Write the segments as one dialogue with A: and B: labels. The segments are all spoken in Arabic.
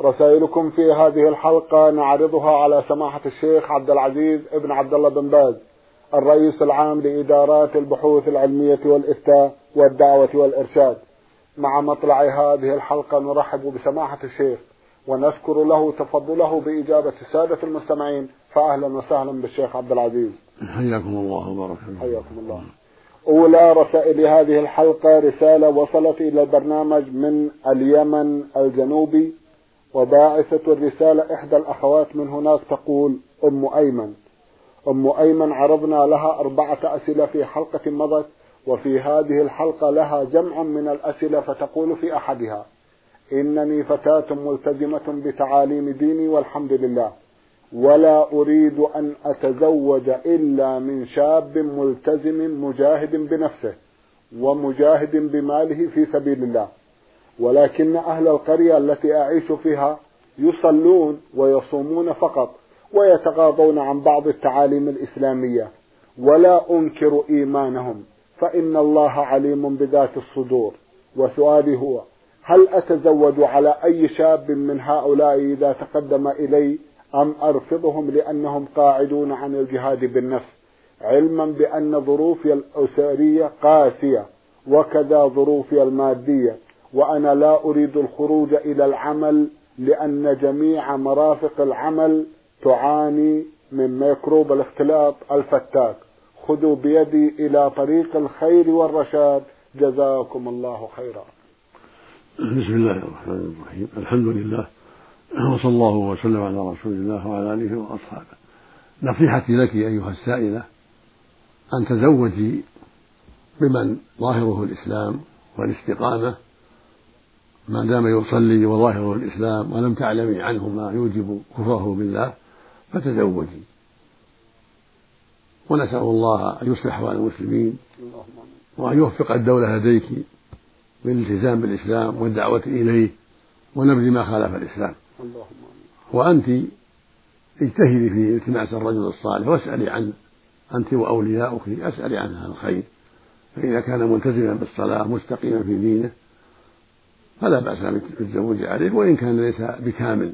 A: رسائلكم في هذه الحلقة نعرضها على سماحة الشيخ عبد العزيز ابن عبد الله بن باز الرئيس العام لإدارات البحوث العلمية والإفتاء والدعوة والإرشاد. مع مطلع هذه الحلقة نرحب بسماحة الشيخ ونشكر له تفضله بإجابة السادة المستمعين فأهلا وسهلا بالشيخ عبد العزيز.
B: حياكم الله وبارك
A: حياكم الله. أولى رسائل هذه الحلقة رسالة وصلت إلى البرنامج من اليمن الجنوبي. وباعثة الرسالة إحدى الأخوات من هناك تقول أم أيمن. أم أيمن عرضنا لها أربعة أسئلة في حلقة مضت وفي هذه الحلقة لها جمع من الأسئلة فتقول في أحدها إنني فتاة ملتزمة بتعاليم ديني والحمد لله ولا أريد أن أتزوج إلا من شاب ملتزم مجاهد بنفسه ومجاهد بماله في سبيل الله. ولكن أهل القرية التي أعيش فيها يصلون ويصومون فقط ويتغاضون عن بعض التعاليم الإسلامية ولا أنكر إيمانهم فإن الله عليم بذات الصدور وسؤالي هو هل أتزوج على أي شاب من هؤلاء إذا تقدم إلي أم أرفضهم لأنهم قاعدون عن الجهاد بالنفس علما بأن ظروفي الأسرية قاسية وكذا ظروفي المادية وأنا لا أريد الخروج إلى العمل لأن جميع مرافق العمل تعاني من ميكروب الاختلاط الفتاك. خذوا بيدي إلى طريق الخير والرشاد. جزاكم الله خيرا.
B: بسم الله الرحمن الرحيم. الحمد لله وصلى الله وسلم على رسول الله وعلى آله وأصحابه. نصيحتي لك أيها السائلة أن تزوجي بمن ظاهره الإسلام والاستقامة ما دام يصلي وظاهره الإسلام ولم تعلمي عنه ما يوجب كفره بالله فتزوجي. ونسأل الله أن يصلح أحوال المسلمين وأن يوفق الدولة لديك بالالتزام بالإسلام والدعوة إليه ونبذ ما خالف الإسلام. وأنت اجتهدي في التماس الرجل الصالح واسألي عنه أنت وأولياؤك اسألي عنها الخير. فإذا كان ملتزما بالصلاة مستقيما في دينه فلا بأس بالزوج عليه وإن كان ليس بكامل.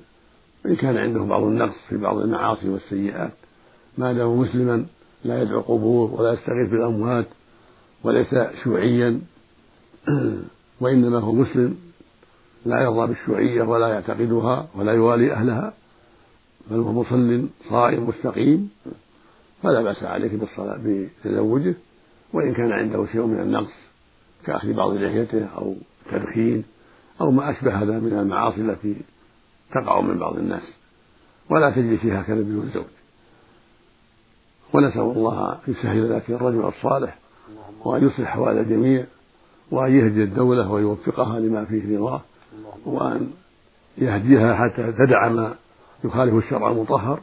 B: وإن كان عنده بعض النقص في بعض المعاصي والسيئات ما دام مسلما لا يدعو القبور ولا يستغيث بالأموات وليس شيوعيا وإنما هو مسلم لا يرضى بالشيوعية ولا يعتقدها ولا يوالي أهلها بل هو مصل صائم مستقيم فلا بأس عليك بالصلاة بتزوجه. وإن كان عنده شيء من النقص كأخذ بعض لحيته أو تدخين أو ما أشبه هذا من المعاصي التي تقع من بعض الناس. ولا تجلسي هكذا بدون زوج. ونسأل الله أن يسهل لك الرجل الصالح وأن يصلح أحوال الجميع وأن يهدي الدولة ويوفقها لما فيه رضاه وأن يهديها حتى تدع ما يخالف الشرع المطهر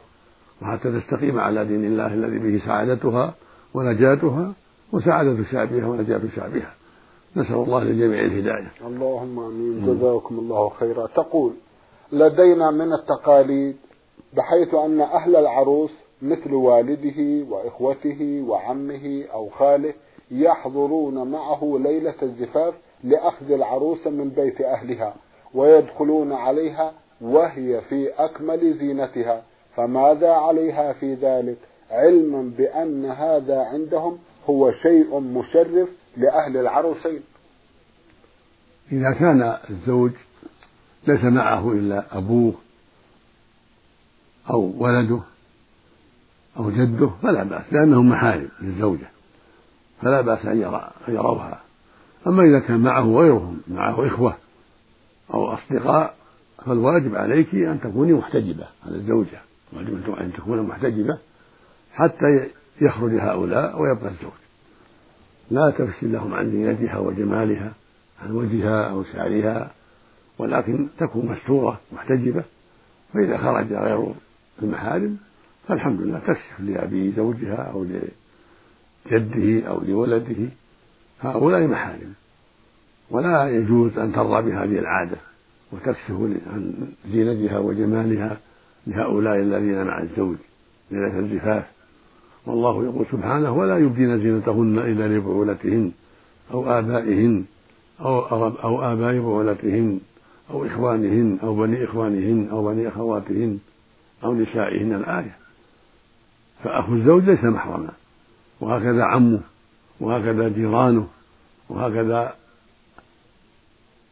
B: وحتى تستقيم على دين الله الذي به سعادتها ونجاتها وسعادة شعبها ونجاة شعبها. نسأل الله للجميع الهداية.
A: اللهم آمين. جزاكم الله خيرا. تقول لدينا من التقاليد بحيث أن أهل العروس مثل والده وإخوته وعمه أو خاله يحضرون معه ليلة الزفاف لأخذ العروس من بيت أهلها ويدخلون عليها وهي في أكمل زينتها. فماذا عليها في ذلك؟ علما بأن هذا عندهم هو شيء مشرف لأهل العروسين.
B: إذا كان الزوج ليس معه إلا أبوه أو ولده أو جده فلا بأس لأنهم محارم للزوجة فلا بأس أن يروها. أما إذا كان معه غيرهم معه إخوة أو أصدقاء فالواجب عليك أن تكوني محتجبة على الزوجة واجب أن تكون محتجبة حتى يخرج هؤلاء ويبقى الزوج. لا تفشي لهم عن زينتها وجمالها عن وجهها أو شعرها ولكن تكون مستورة محتجبة. فإذا خرج غير المحارم فالحمد لله تكشف لأبي زوجها أو لجده أو لولده. هؤلاء محارم. ولا يجوز أن ترضى بهذه العادة وتكشف عن زينتها وجمالها لهؤلاء الذين مع الزوج ليلة الزفاف. والله يقول سبحانه ولا يبدين زينتهن إلا لبعولتهن أو آبائهن أو, أو, آباء بعولتهن أو إخوانهن أو بني إخوانهن أو بني أخواتهن أو نسائهن الآية. فأخو الزوج ليس محرما وهكذا عمه وهكذا جيرانه وهكذا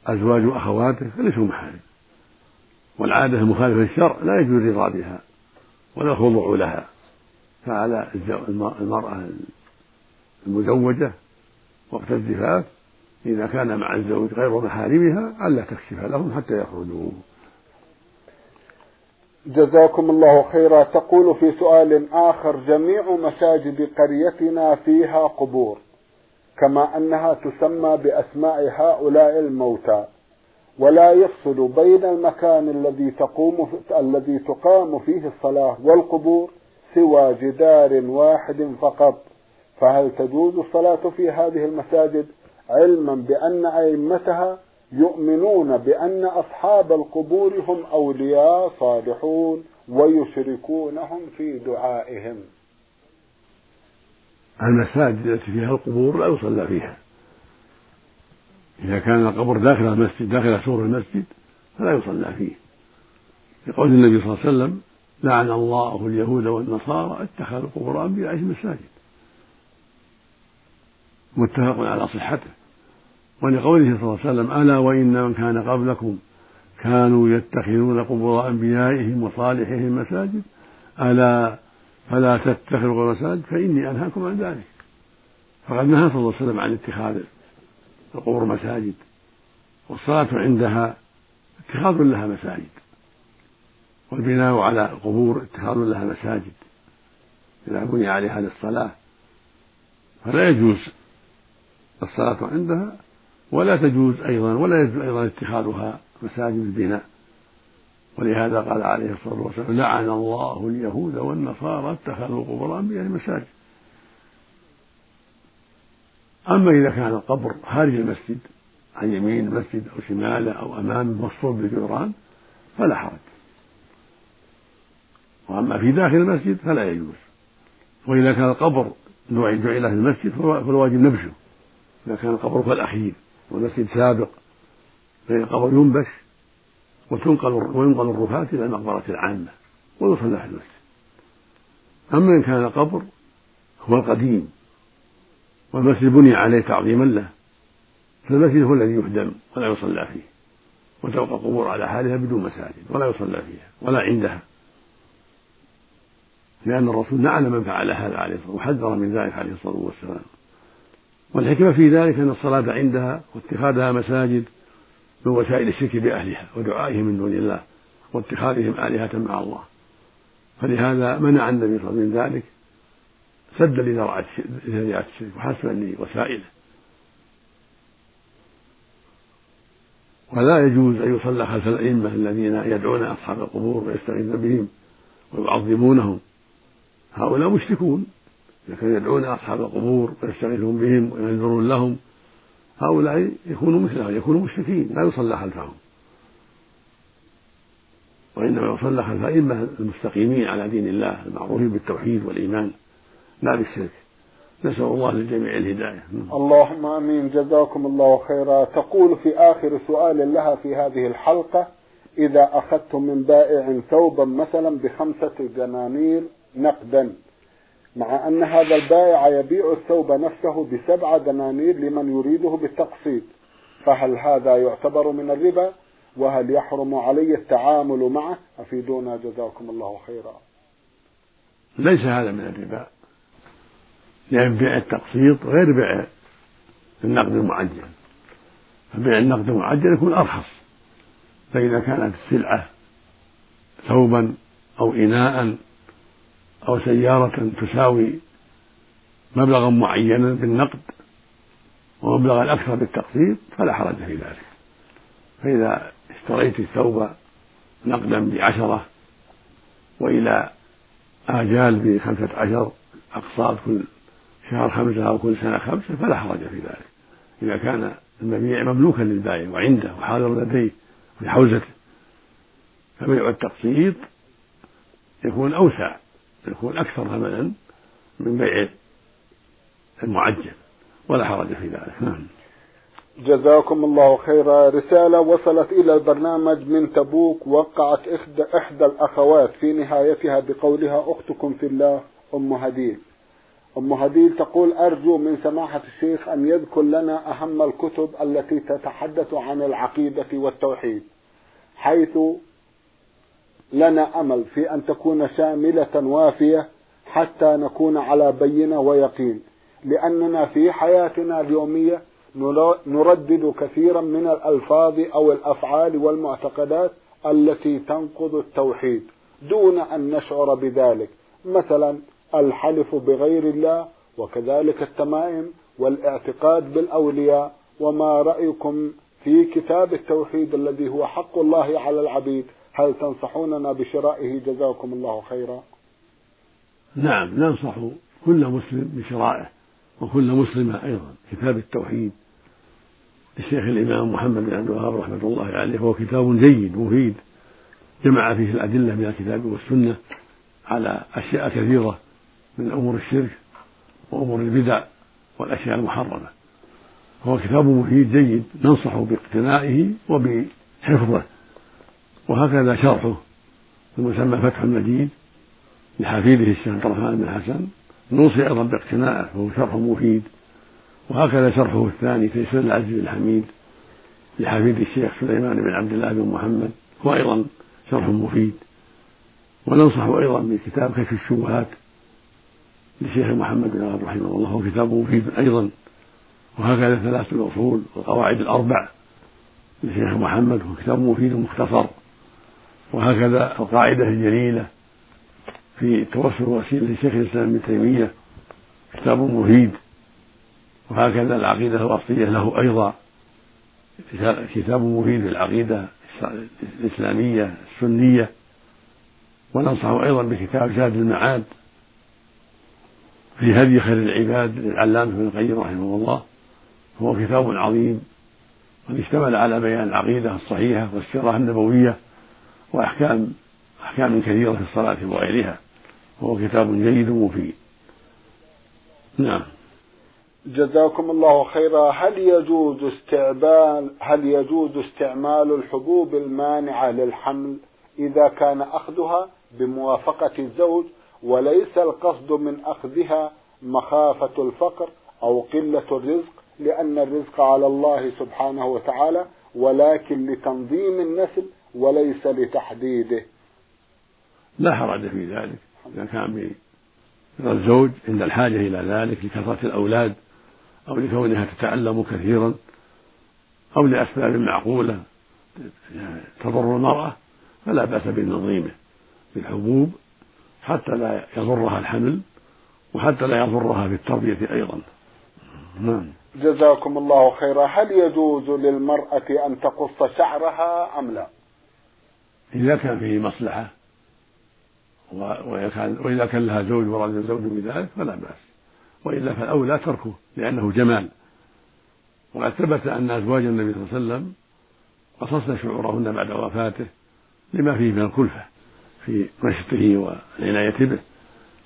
B: أزواج أخواته فليسوا محارم. والعادة المخالفة للشرع لا يجوز الرضا بها ولا الخضوع لها. فعلى المرأة المزوجة وقت الزفاف إذا كان مع الزوج غير محارمها ألا تكشف لهم حتى يخرجوا.
A: جزاكم الله خيرا. تقول في سؤال آخر جميع مساجد قريتنا فيها قبور كما أنها تسمى بأسماء هؤلاء الموتى ولا يفصل بين المكان الذي تقوم الذي تقام فيه الصلاة والقبور سوى جدار واحد فقط. فهل تجوز الصلاة في هذه المساجد علما بأن أئمتها يؤمنون بأن أصحاب القبور هم أولياء صالحون ويشركونهم في دعائهم؟
B: المساجد التي فيها القبور لا يصلى فيها. إذا كان القبر داخل المسجد داخل سور المسجد فلا يصلى فيه. لقول النبي صلى الله عليه وسلم لعن الله اليهود والنصارى اتخذوا قبور أنبيائهم مساجد. متفق على صحته. ولقوله صلى الله عليه وسلم ألا وإن من كان قبلكم كانوا يتخذون قبور أنبيائهم وصالحهم مساجد؟ ألا فلا تتخذوا قبور مساجد؟ فإني أنهاكم عن ذلك. فقد نهى صلى الله عليه وسلم عن اتخاذ القبور مساجد والصلاة عندها اتخاذ لها مساجد. والبناء على القبور اتخاذ لها مساجد. إذا بني عليها للصلاة. فلا يجوز الصلاة عندها ولا تجوز أيضا ولا يجوز أيضا اتخاذها مساجد البناء. ولهذا قال عليه الصلاة والسلام لعن الله اليهود والنصارى اتخذوا قبور أنبيائهم مساجد أما إذا كان القبر خارج المسجد عن يمين المسجد أو شماله أو أمامه مصفوف بالجدران فلا حرج. وأما في داخل المسجد فلا يجوز. وإذا كان القبر جعل في المسجد فالواجب نبشه إذا كان القبر هو الأخير والمسجد سابق فإن القبر ينبش وتنقل وينقل الرفاة إلى المقبرة العامة ويصلى في المسجد. أما إن كان القبر هو القديم والمسجد بني عليه تعظيما له فالمسجد هو الذي يهدم ولا يصلى فيه وتبقى القبور على حالها بدون مساجد ولا يصلى فيها ولا عندها. لأن الرسول نعلم من فعل هذا عليه الصلاة وحذر من ذلك عليه الصلاة والسلام. والحكمة في ذلك أن الصلاة عندها واتخاذها مساجد من وسائل الشرك بأهلها ودعائهم من دون الله واتخاذهم آلهة مع الله. فلهذا منع النبي صلى الله عليه وسلم من ذلك سدا لذريعة الشرك وحسبا لوسائله. ولا يجوز أن يصلى خلف الأئمة الذين يدعون أصحاب القبور ويستغيثون بهم ويعظمونهم. هؤلاء مشركون إذا كانوا يدعون أصحاب القبور ويستغيثون بهم وينذرون لهم. هؤلاء يكونوا مثلهم يكونوا مشركين لا يصلى خلفهم. وإنما يصلى خلف الأئمة المستقيمين على دين الله المعروفين بالتوحيد والإيمان لا بالشرك. نسأل الله للجميع الهداية.
A: اللهم آمين. جزاكم الله خيرا. تقول في آخر سؤال لها في هذه الحلقة إذا أخذت من بائع ثوبا مثلا بخمسة دنانير نقدا. مع أن هذا البائع يبيع الثوب نفسه بسبعة دنانير لمن يريده بالتقسيط. فهل هذا يعتبر من الربا؟ وهل يحرم علي التعامل معه؟ أفيدونا جزاكم الله خيرا.
B: ليس هذا من الربا. لأن بيع التقسيط غير بيع النقد المعجل. فبيع النقد المعجل يكون أرخص. فإذا كانت السلعة ثوبا أو إناء أو سيارة تساوي مبلغا معينا بالنقد ومبلغا أكثر بالتقسيط فلا حرج في ذلك. فإذا اشتريت الثوب نقدا بعشرة وإلى آجال بخمسة عشر أقساط كل شهر خمسة أو كل سنة خمسة فلا حرج في ذلك. إذا كان المبيع مملوكا للبائع وعنده وحاضر لديه في حوزته فبيع التقسيط يكون أوسع. يكون أكثر ثمنا من بيع المعجل. ولا حرج في ذلك. نعم.
A: جزاكم الله خيرا. رسالة وصلت إلى البرنامج من تبوك. وقعت إحدى, إحدى الأخوات في نهايتها بقولها أختكم في الله أم هديل. أم هديل تقول أرجو من سماحة الشيخ أن يذكر لنا أهم الكتب التي تتحدث عن العقيدة والتوحيد حيث لنا أمل في أن تكون شاملة وافية حتى نكون على بينة ويقين. لأننا في حياتنا اليومية نردد كثيرا من الألفاظ أو الأفعال والمعتقدات التي تنقض التوحيد دون أن نشعر بذلك. مثلا الحلف بغير الله وكذلك التمائم والاعتقاد بالأولياء. وما رأيكم في كتاب التوحيد الذي هو حق الله على العبيد؟ هل تنصحوننا بشرائه جزاكم الله خيرا؟
B: نعم ننصح كل مسلم بشرائه وكل مسلمة أيضا كتاب التوحيد للشيخ الإمام محمد بن عبد الوهاب رحمة الله عليه هو كتاب جيد مفيد جمع فيه الأدلة من الكتاب والسنة على أشياء كثيرة من أمور الشرك وأمور البدع والأشياء المحرمة. هو كتاب مفيد جيد ننصح باقتنائه وبحفظه. وهكذا شرحه المسمى فتح المجيد لحفيده الشيخ عبد الرحمن بن حسن نوصي أيضا باقتنائه وهو شرح مفيد. وهكذا شرحه الثاني تيسير العزيز الحميد لحفيد الشيخ سليمان بن عبد الله بن محمد هو أيضا شرح مفيد. وننصح أيضا بكتاب كشف الشبهات للشيخ محمد بن عبد رحمه الله هو كتاب مفيد أيضا. وهكذا ثلاثة الأصول والقواعد الأربع للشيخ محمد هو كتاب مفيد مختصر وهكذا القاعدة الجليلة في التوسل والوسيلة لشيخ الإسلام ابن تيمية كتاب مفيد وهكذا العقيدة الوصية له أيضا. كتاب مفيد في العقيدة الإسلامية السنية. وننصح أيضا بكتاب زاد المعاد في هدي خير العباد للعلامة ابن القيم رحمه الله. هو كتاب عظيم. قد اشتمل على بيان العقيدة الصحيحة والسيرة النبوية وأحكام أحكام كثيرة في الصلاة وغيرها. وهو كتاب جيد مفيد نعم.
A: جزاكم الله خيرا. هل يجوز استعمال هل يجوز استعمال الحبوب المانعة للحمل إذا كان أخذها بموافقة الزوج وليس القصد من أخذها مخافة الفقر أو قلة الرزق؟ لأن الرزق على الله سبحانه وتعالى ولكن لتنظيم النسل وليس لتحديده
B: لا حرج في ذلك. إذا كان الزوج عند الحاجة إلى ذلك لكثرة الأولاد أو لكونها تتعلم كثيرا أو لأسباب معقولة تضر المرأة فلا بأس بتنظيمه بالحبوب حتى لا يضرها الحمل وحتى لا يضرها في التربية أيضا.
A: نعم. جزاكم الله خيرا. هل يجوز للمرأة أن تقص شعرها أم لا؟
B: إذا كان فيه مصلحة وإذا كان لها زوج ورد الزوج بذلك فلا بأس. وإلا فالأولى تركه لأنه جمال. وقد ثبت أن أزواج النبي صلى الله عليه وسلم قصصن شعورهن بعد وفاته لما فيه من الكلفة في مشطه والعناية به.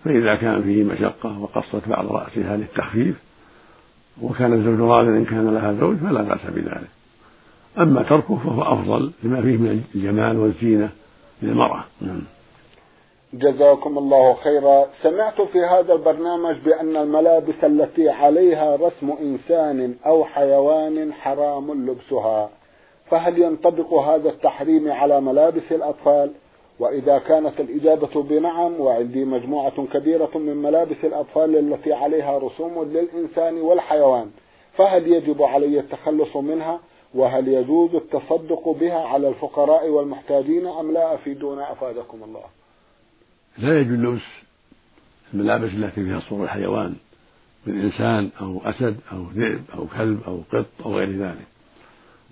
B: فإذا كان فيه مشقة وقصت بعض رأسها للتخفيف وكان الزوج راضيا إن كان لها زوج فلا بأس بذلك. أما تركه فهو أفضل لما فيه من الجمال والزينة للمرأة. نعم.
A: جزاكم الله خيرا. سمعت في هذا البرنامج بأن الملابس التي عليها رسم إنسان أو حيوان حرام لبسها. فهل ينطبق هذا التحريم على ملابس الأطفال؟ وإذا كانت الإجابة بنعم وعندي مجموعة كبيرة من ملابس الأطفال التي عليها رسوم للإنسان والحيوان فهل يجب علي التخلص منها؟ وهل يجوز التصدق بها على الفقراء والمحتاجين أم لا أفيدونا أفادكم الله؟
B: لا يجوز لبس الملابس التي فيها صور الحيوان من إنسان أو أسد أو ذئب أو كلب أو قط أو غير ذلك.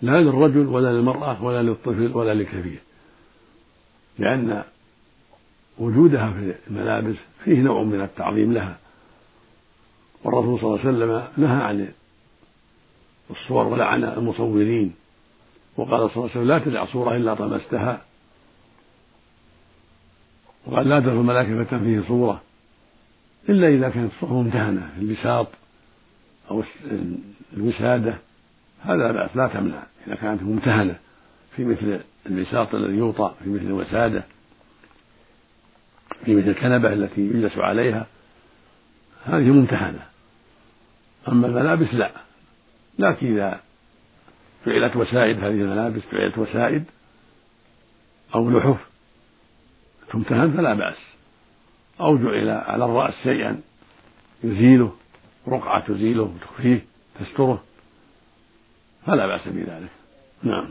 B: لا للرجل ولا للمرأة ولا للطفل ولا للكبير لأن وجودها في الملابس فيه نوع من التعظيم لها. والرسول صلى الله عليه وسلم نهى عن الصور ولعن المصورين وقال صلى الله عليه وسلم لا تدع صورة إلا طمستها. وقال لا تدخل الملائكة فيه صورة إلا إذا كانت الصورة ممتهنة البساط أو الوسادة هذا بأس لا تمنع إذا كانت ممتهنة في مثل البساط الذي يوطأ في مثل الوسادة في مثل الكنبة التي يجلس عليها هذه ممتهنة. أما الملابس لا. لكن إذا فعلت وسائد هذه الملابس فعلت وسائد أو لحف تمتهن فلا بأس. أو جعل على الرأس شيئا يزيله رقعة تزيله وتخفيه تستره فلا بأس بذلك. نعم.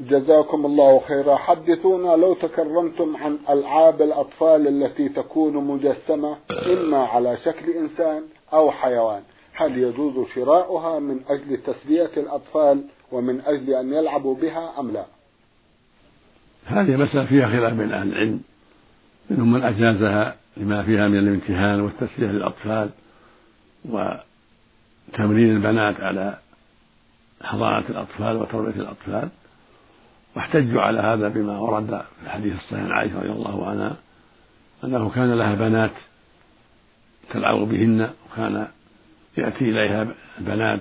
A: جزاكم الله خيرا. حدثونا لو تكرمتم عن ألعاب الأطفال التي تكون مجسمة إما على شكل إنسان أو حيوان. هل يجوز شراؤها من أجل تسلية الأطفال ومن أجل أن يلعبوا بها أم لا؟
B: هذه مسألة فيها خلاف بين أهل العلم منهم من أجازها لما فيها من الامتهان والتسلية للأطفال وتمرين البنات على حضانة الأطفال وتربية الأطفال. واحتجوا على هذا بما ورد في الحديث الصحيح عن عائشة رضي الله عنها أنه كان لها بنات تلعب بهن وكان يأتي إليها البنات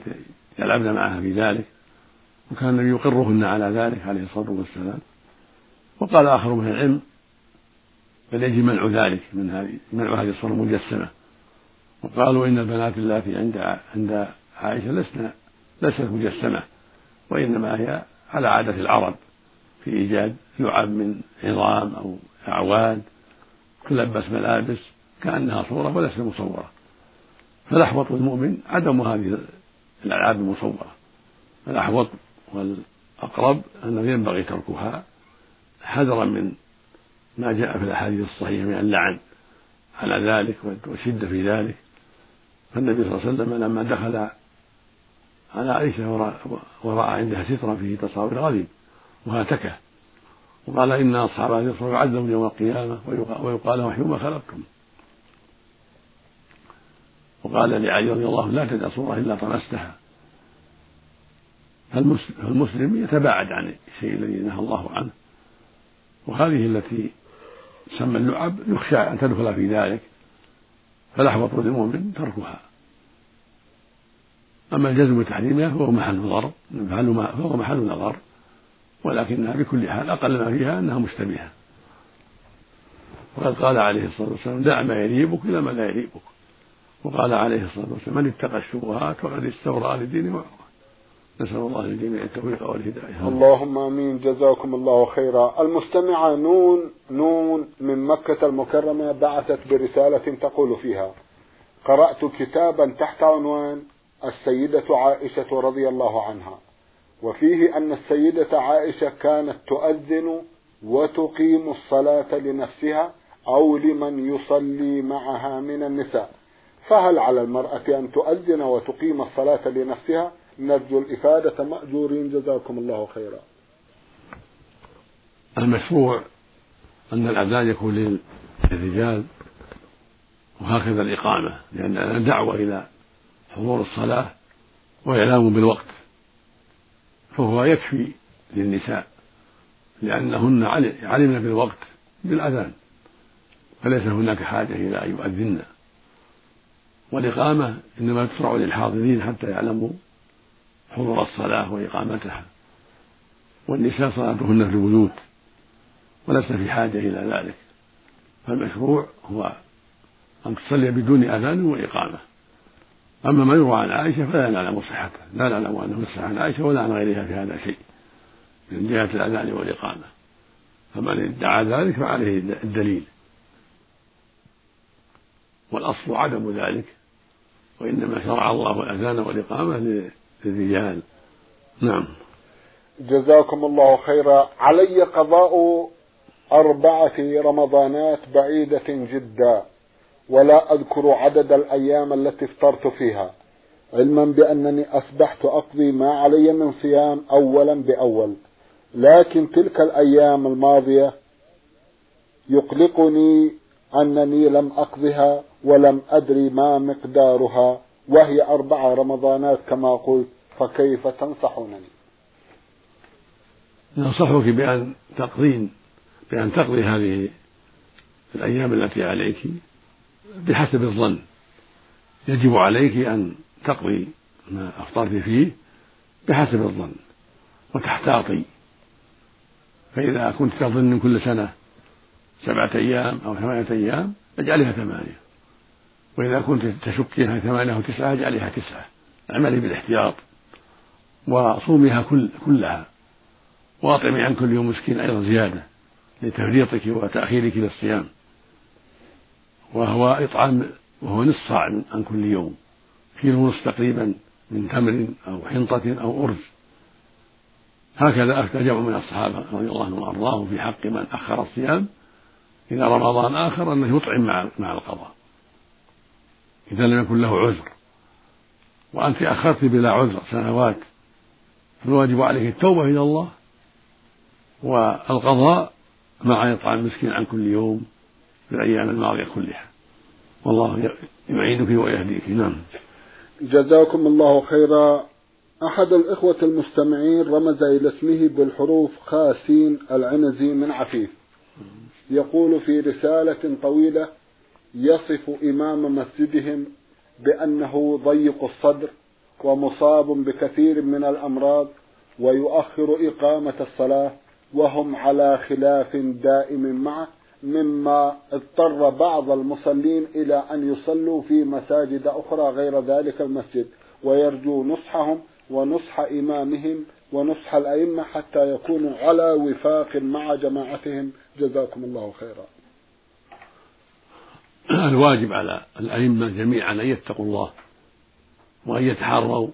B: يلعبن معها في ذلك وكان النبي يقرهن على ذلك عليه الصلاة والسلام. وقال آخر من العلم بل يجب منع ذلك من هذه منع هذه الصورة المجسمة. وقالوا إن البنات اللاتي عند عند عائشة لسن ليست مجسمة وإنما هي على عادة العرب في إيجاد لعب من عظام أو أعواد تلبس ملابس كأنها صورة وليست مصورة. فالأحوط للمؤمن عدم هذه الألعاب المصورة. الأحوط والأقرب أنه ينبغي تركها حذرا من ما جاء في الأحاديث الصحيحة من اللعن على ذلك والشدة في ذلك. فالنبي صلى الله عليه وسلم لما دخل على عائشة ورأى عندها سترا فيه تصاوير غريب وهاتكه وقال إن أصحاب هذه الصورة يعذبون يوم القيامة ويقال لهم حيوم خلقتم. وقال لعلي رضي الله عنه لا تدع صورة إلا طمستها. فالمسلم يتباعد عن الشيء الذي نهى الله عنه. وهذه التي تسمى اللعب يخشى أن تدخل في ذلك فالأحوط للمؤمن تركها. أما الجزم بتحريمها فهو محل نظر فهو محل نظر ولكنها بكل حال أقل ما فيها أنها مشتبهة. وقد قال عليه الصلاة والسلام دع ما يريبك إلى ما لا يريبك. وقال عليه الصلاة والسلام من اتقى الشبهات فقد استبرأ لدينه وعرضه نسأل الله للجميع التوفيق والهداية.
A: اللهم آمين. جزاكم الله خيرا. المستمعة نون نون من مكة المكرمة بعثت برسالة تقول فيها قرأت كتابا تحت عنوان السيدة عائشة رضي الله عنها وفيه أن السيدة عائشة كانت تؤذن وتقيم الصلاة لنفسها أو لمن يصلي معها من النساء. فهل على المرأة أن تؤذن وتقيم الصلاة لنفسها؟ نرجو الإفادة. مأجورين. جزاكم الله خيرا.
B: المشروع أن الأذان يكون للرجال وهكذا الإقامة لأن دعوة إلى حضور الصلاة وإعلام بالوقت فهو يكفي للنساء لأنهن علمن بالوقت بالأذان فليس هناك حاجة إلى أن يؤذن. والإقامة إنما تشرع للحاضرين حتى يعلموا حضور الصلاة وإقامتها. والنساء صلاتهن في البيوت ولسنا في حاجة إلى ذلك. فالمشروع هو أن تصلي بدون أذان وإقامة. أما ما يروى عن عائشة فلا نعلم صحته لا نعلم أنه يصح عن عائشة ولا عن غيرها في هذا شيء من جهة الأذان والإقامة. فمن ادعى ذلك فعليه الدليل. والأصل عدم ذلك. وإنما شرع الله الأذان والإقامة للرجال. نعم.
A: جزاكم الله خيرا. علي قضاء أربعة رمضانات بعيدة جدا ولا أذكر عدد الأيام التي افطرت فيها علما بأنني أصبحت أقضي ما علي من صيام أولا بأول. لكن تلك الأيام الماضية يقلقني أنني لم أقضها ولم أدري ما مقدارها وهي أربع رمضانات كما قلت فكيف تنصحونني؟
B: ننصحك بأن تقضين بأن تقضي هذه الأيام التي عليك بحسب الظن. يجب عليك أن تقضي ما أفطرت فيه بحسب الظن وتحتاطي. فإذا كنت تظن كل سنة سبعة أيام أو ثمانية أيام أجعلها ثمانية. وإذا كنت تشكينها ثمانية أو تسعة أجعلها تسعة. اعملي بالاحتياط. وصوميها كل كلها. واطعمي عن كل يوم مسكين أيضا زيادة لتفريطك وتأخيرك للصيام وهو إطعام وهو نصف صاع عن كل يوم. كيلو ونصف تقريبا من تمر أو حنطة أو أرز. هكذا أفتى جمع من الصحابة رضي الله عنهم وأرضاهم في حق من أخر الصيام. إلى رمضان آخر أنه يطعم مع مع القضاء. إذا لم يكن له عذر. وأنت أخرت بلا عذر سنوات فالواجب عليك التوبة إلى الله والقضاء مع إطعام المسكين عن كل يوم في الأيام الماضية كلها. والله يعينك ويهديك. نعم.
A: جزاكم الله خيرا. أحد الإخوة المستمعين رمز إلى اسمه بالحروف خاسين العنزي من عفيف. يقول في رسالة طويلة يصف إمام مسجدهم بأنه ضيق الصدر ومصاب بكثير من الأمراض ويؤخر إقامة الصلاة وهم على خلاف دائم معه مما اضطر بعض المصلين إلى أن يصلوا في مساجد أخرى غير ذلك المسجد ويرجو نصحهم ونصح إمامهم ونصح الأئمة حتى يكونوا على وفاق مع جماعتهم. جزاكم الله خيرا.
B: الواجب على الأئمة جميعا أن يتقوا الله وأن يتحروا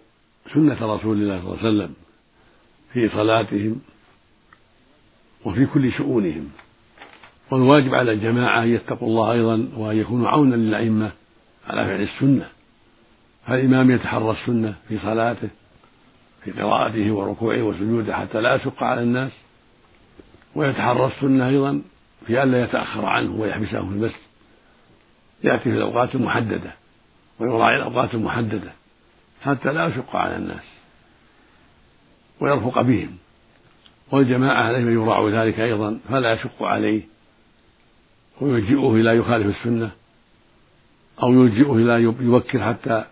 B: سنة رسول الله صلى الله عليه وسلم في صلاتهم وفي كل شؤونهم. والواجب على الجماعة أن يتقوا الله أيضا وأن يكونوا عونا للأئمة على فعل السنة. فالإمام يتحرى السنة في صلاته في قراءته وركوعه وسجوده حتى لا يشق على الناس ويتحرى السنة أيضا في ألا يتأخر عنه ويحبسه في المسجد. يأتي في الأوقات المحددة ويراعي الأوقات المحددة حتى لا يشق على الناس ويرفق بهم. والجماعة عليهم أن يراعوا ذلك أيضا فلا يشق عليه ويلجئه إلى يخالف السنة أو يلجئه إلى يبكر حتى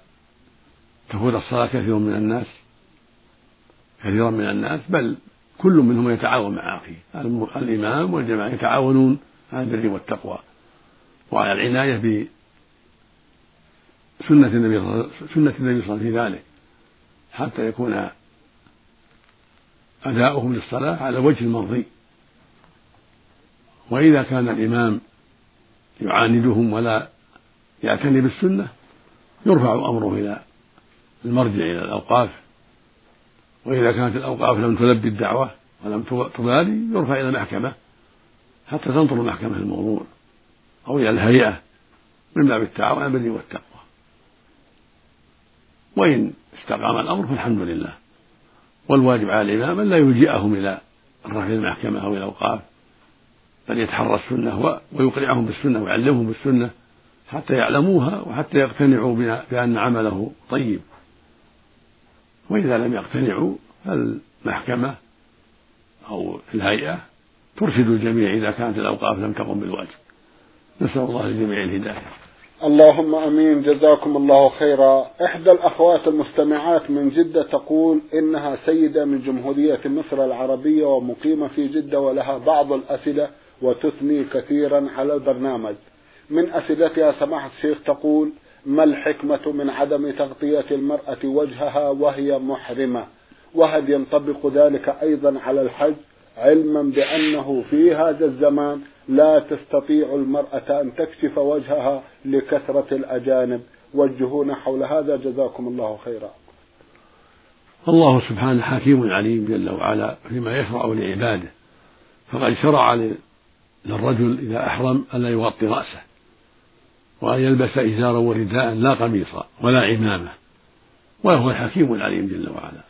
B: تفوت الصلاة كثير من الناس. كثيرا من الناس بل كل منهم يتعاون مع أخيه. الإمام والجماعة يتعاونون على البر والتقوى. وعلى العناية بسنة النبي سنة النبي صلى الله عليه وسلم في ذلك. حتى يكون أداؤهم للصلاة على الوجه المرضي. وإذا كان الإمام يعاندهم ولا يعتني بالسنة يرفع أمره إلى المرجع إلى الأوقاف. وإذا كانت الأوقاف لم تلبي الدعوة ولم تبالي يرفع إلى المحكمة حتى تنظر المحكمة الموضوع أو إلى الهيئة من باب التعاون البر والتقوى. وإن استقام الأمر فالحمد لله. والواجب على الإمام أن لا يلجئهم إلى الرفع المحكمة أو إلى الأوقاف بل يتحرى السنة ويقنعهم بالسنة ويعلمهم بالسنة حتى يعلموها وحتى يقتنعوا بأن عمله طيب. وإذا لم يقتنعوا فالمحكمة أو الهيئة ترشد الجميع إذا كانت الأوقاف لم تقم بالواجب. نسأل الله للجميع الهداية.
A: اللهم آمين. جزاكم الله خيرا. إحدى الأخوات المستمعات من جدة تقول إنها سيدة من جمهورية مصر العربية ومقيمة في جدة ولها بعض الأسئلة وتثني كثيرا على البرنامج. من أسئلتها سماحة الشيخ تقول ما الحكمة من عدم تغطية المرأة وجهها وهي محرمة؟ وهل ينطبق ذلك أيضا على الحج؟ علما بأنه في هذا الزمان لا تستطيع المرأة أن تكشف وجهها لكثرة الأجانب. وجهونا حول هذا. جزاكم الله خيرا.
B: الله سبحانه حكيم عليم جل وعلا فيما يشرع لعباده. فقد شرع للرجل إذا أحرم ألا يغطي رأسه. وأن يلبس إزارا ورداء لا قميصا ولا عمامة وهو الحكيم العليم جل وعلا.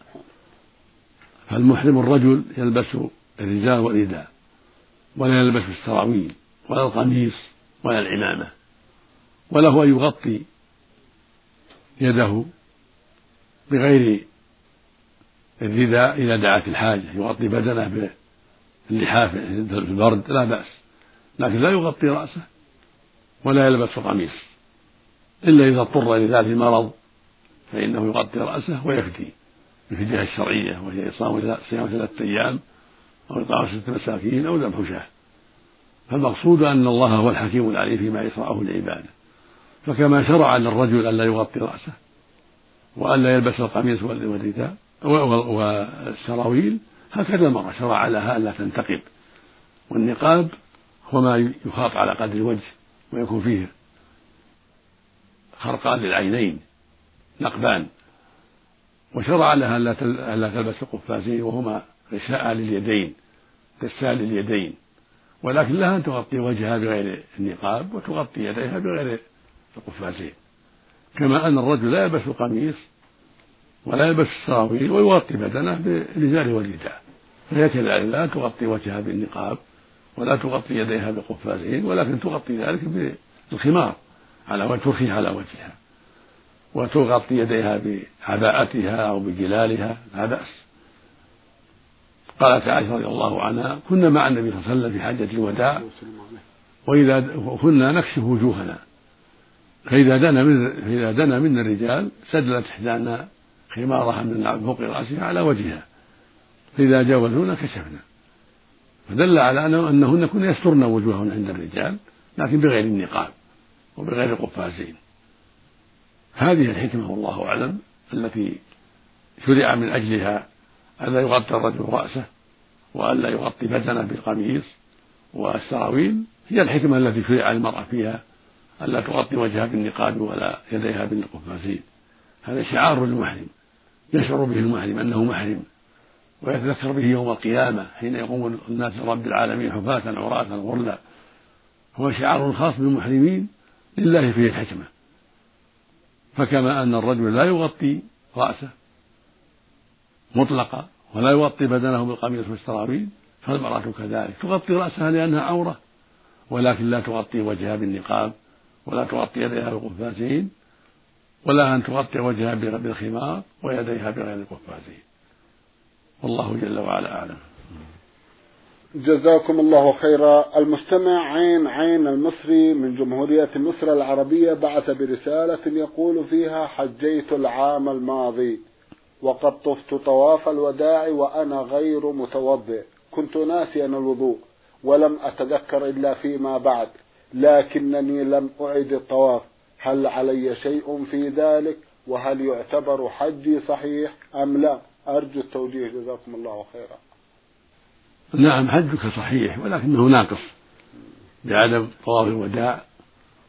B: فالمحرم الرجل يلبس الرجال والرداء ولا يلبس السراويل ولا القميص ولا العمامة وله أن يغطي يده بغير الرداء إذا دعت الحاجة. يغطي بدنه باللحاف في البرد لا بأس لكن لا يغطي رأسه. ولا يلبس قميص إلا إذا اضطر ذلك المرض فإنه يغطي رأسه ويفدي الفدية الشرعية وهي إصام صيام ثلاثة أيام أو إطعام ستة مساكين أو ذبح شاة. فالمقصود أن الله هو الحكيم العليم فيما يشرعه لعباده فكما شرع للرجل ألا يغطي رأسه وألا يلبس القميص والرداء والسراويل هكذا المرأة شرع لها ألا تنتقب والنقاب هو ما يخاط على قدر الوجه. ويكون فيه خرقان للعينين نقبان. وشرع لها ألا تلبس القفازين وهما غشاء لليدين كسال لليدين. ولكن لها أن تغطي وجهها بغير النقاب وتغطي يديها بغير القفازين كما أن الرجل لا يلبس القميص ولا يلبس السراويل ويغطي بدنه بالإزار والرداء فهي كذلك لا تغطي وجهها بالنقاب ولا تغطي يديها بالقفازين ولكن تغطي ذلك بالخمار على وجه ترخيه على وجهها. وتغطي يديها بعباءتها أو بجلالها لا بأس. قالت عائشة رضي الله عنها كنا مع النبي صلى الله عليه وسلم في حجة الوداع وإذا كنا نكشف وجوهنا. فإذا دنا من فإذا دنا منا الرجال سدلت إحدانا خمارها من فوق رأسها على وجهها. فإذا جاوزونا كشفنا. فدل على أنهن كن يسترن وجوههن عند الرجال لكن بغير النقاب وبغير القفازين. هذه الحكمة والله أعلم التي شرع من أجلها ألا يغطي الرجل رأسه وألا يغطي بدنه بالقميص والسراويل. هي الحكمة التي شرع المرأة فيها ألا تغطي وجهها بالنقاب ولا يديها بالقفازين. هذا شعار للمحرم يشعر به المحرم أنه محرم. ويتذكر به يوم القيامة حين يقوم الناس لرب العالمين حفاة عراة غرلا هو شعار خاص بالمحرمين لله فيه الحكمة. فكما أن الرجل لا يغطي رأسه مطلقا ولا يغطي بدنه بالقميص والسراويل فالمرأة كذلك تغطي رأسها لأنها عورة ولكن لا تغطي وجهها بالنقاب ولا تغطي يديها بالقفازين ولا أن تغطي وجهها بالخمار ويديها بغير القفازين. والله جل وعلا أعلم.
A: جزاكم الله خيرا. المستمع عين عين المصري من جمهورية مصر العربية بعث برسالة يقول فيها حجيت العام الماضي وقد طفت طواف الوداع وأنا غير متوضئ. كنت ناسيا الوضوء ولم أتذكر إلا فيما بعد لكنني لم أعد الطواف. هل علي شيء في ذلك؟ وهل يعتبر حجي صحيح أم لا؟ أرجو التوجيه جزاكم الله خيرا.
B: نعم حجك صحيح ولكنه ناقص بعدم طواف الوداع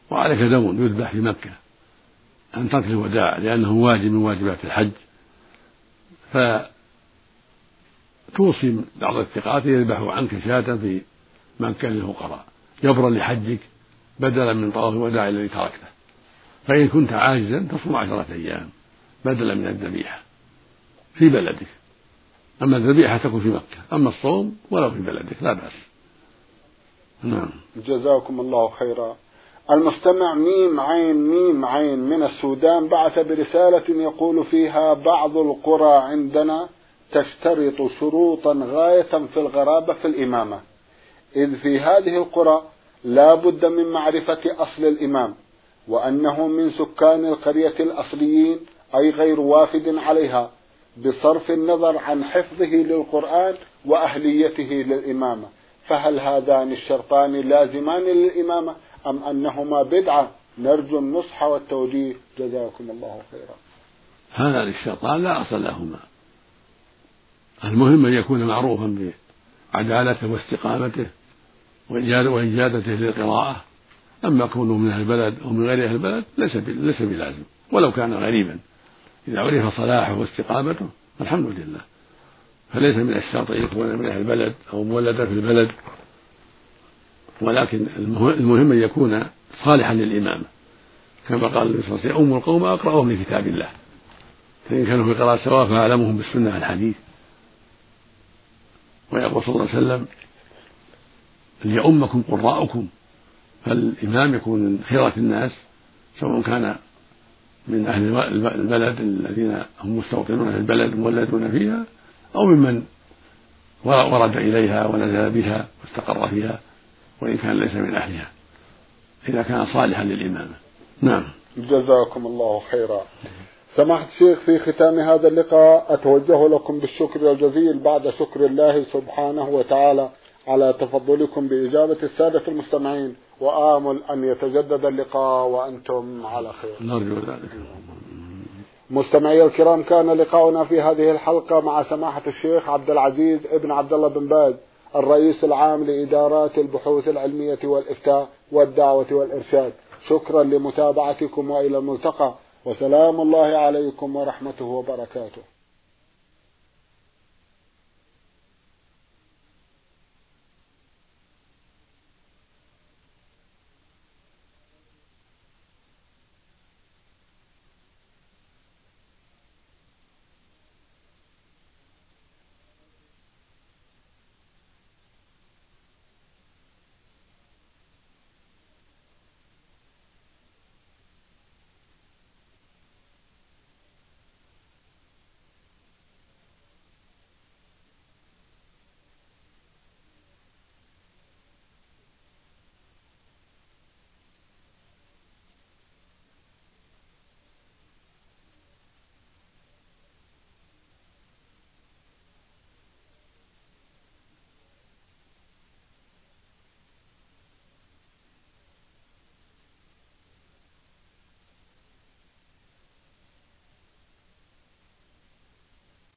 B: وعليك دم يذبح في مكة عن ترك الوداع لأنه واجب من واجبات الحج. فتوصي بعض الثقات يذبحوا عنك شاة في مكة للفقراء. جبرا لحجك بدلا من طواف الوداع الذي تركته. فإن كنت عاجزا تصوم عشرة أيام بدلا من الذبيحة. في بلدك. أما الذبيحة تكون في مكة. أما الصوم ولو في بلدك لا بأس.
A: نعم. جزاكم الله خيرا. المستمع ميم عين ميم عين من السودان بعث برسالة يقول فيها بعض القرى عندنا تشترط شروطا غاية في الغرابة في الإمامة. إذ في هذه القرى لا بد من معرفة أصل الإمام وأنه من سكان القرية الأصليين أي غير وافد عليها. بصرف النظر عن حفظه للقرآن وأهليته للإمامة. فهل هذان الشرطان لازمان للإمامة أم أنهما بدعة؟ نرجو النصح والتوجيه. جزاكم الله خيرا.
B: هذان الشرطان لا أصل لهما. المهم أن يكون معروفا بعدالته واستقامته وإجادته للقراءة. أما كونه من أهل البلد أو من غير أهل البلد ليس ليس بلازم ولو كان غريبا. إذا عرف صلاحه واستقامته الحمد لله. فليس من الشرط أن يكون من أهل البلد أو مولدا في البلد. ولكن المهم أن يكون صالحا للإمامة كما قال النبي صلى الله عليه وسلم أم القوم أقرأهم لكتاب الله. فإن كانوا في قراءة سواء فأعلمهم بالسنة الحديث ويقول صلى الله عليه وسلم ليؤمكم قراءكم فالإمام يكون من خيرة الناس سواء كان من أهل البلد الذين هم مستوطنون في البلد مولدون فيها أو ممن ورد إليها ونزل بها واستقر فيها وإن كان ليس من أهلها إذا كان صالحا للإمامة. نعم.
A: جزاكم الله خيرا. سماحة الشيخ في ختام هذا اللقاء أتوجه لكم بالشكر الجزيل بعد شكر الله سبحانه وتعالى على تفضلكم بإجابة السادة المستمعين. وآمل أن يتجدد اللقاء وأنتم على خير.
B: نرجو ذلك.
A: مستمعي الكرام كان لقاؤنا في هذه الحلقة مع سماحة الشيخ عبد العزيز ابن عبد الله بن باز الرئيس العام لإدارات البحوث العلمية والإفتاء والدعوة والإرشاد. شكرا لمتابعتكم وإلى الملتقى وسلام الله عليكم ورحمته وبركاته.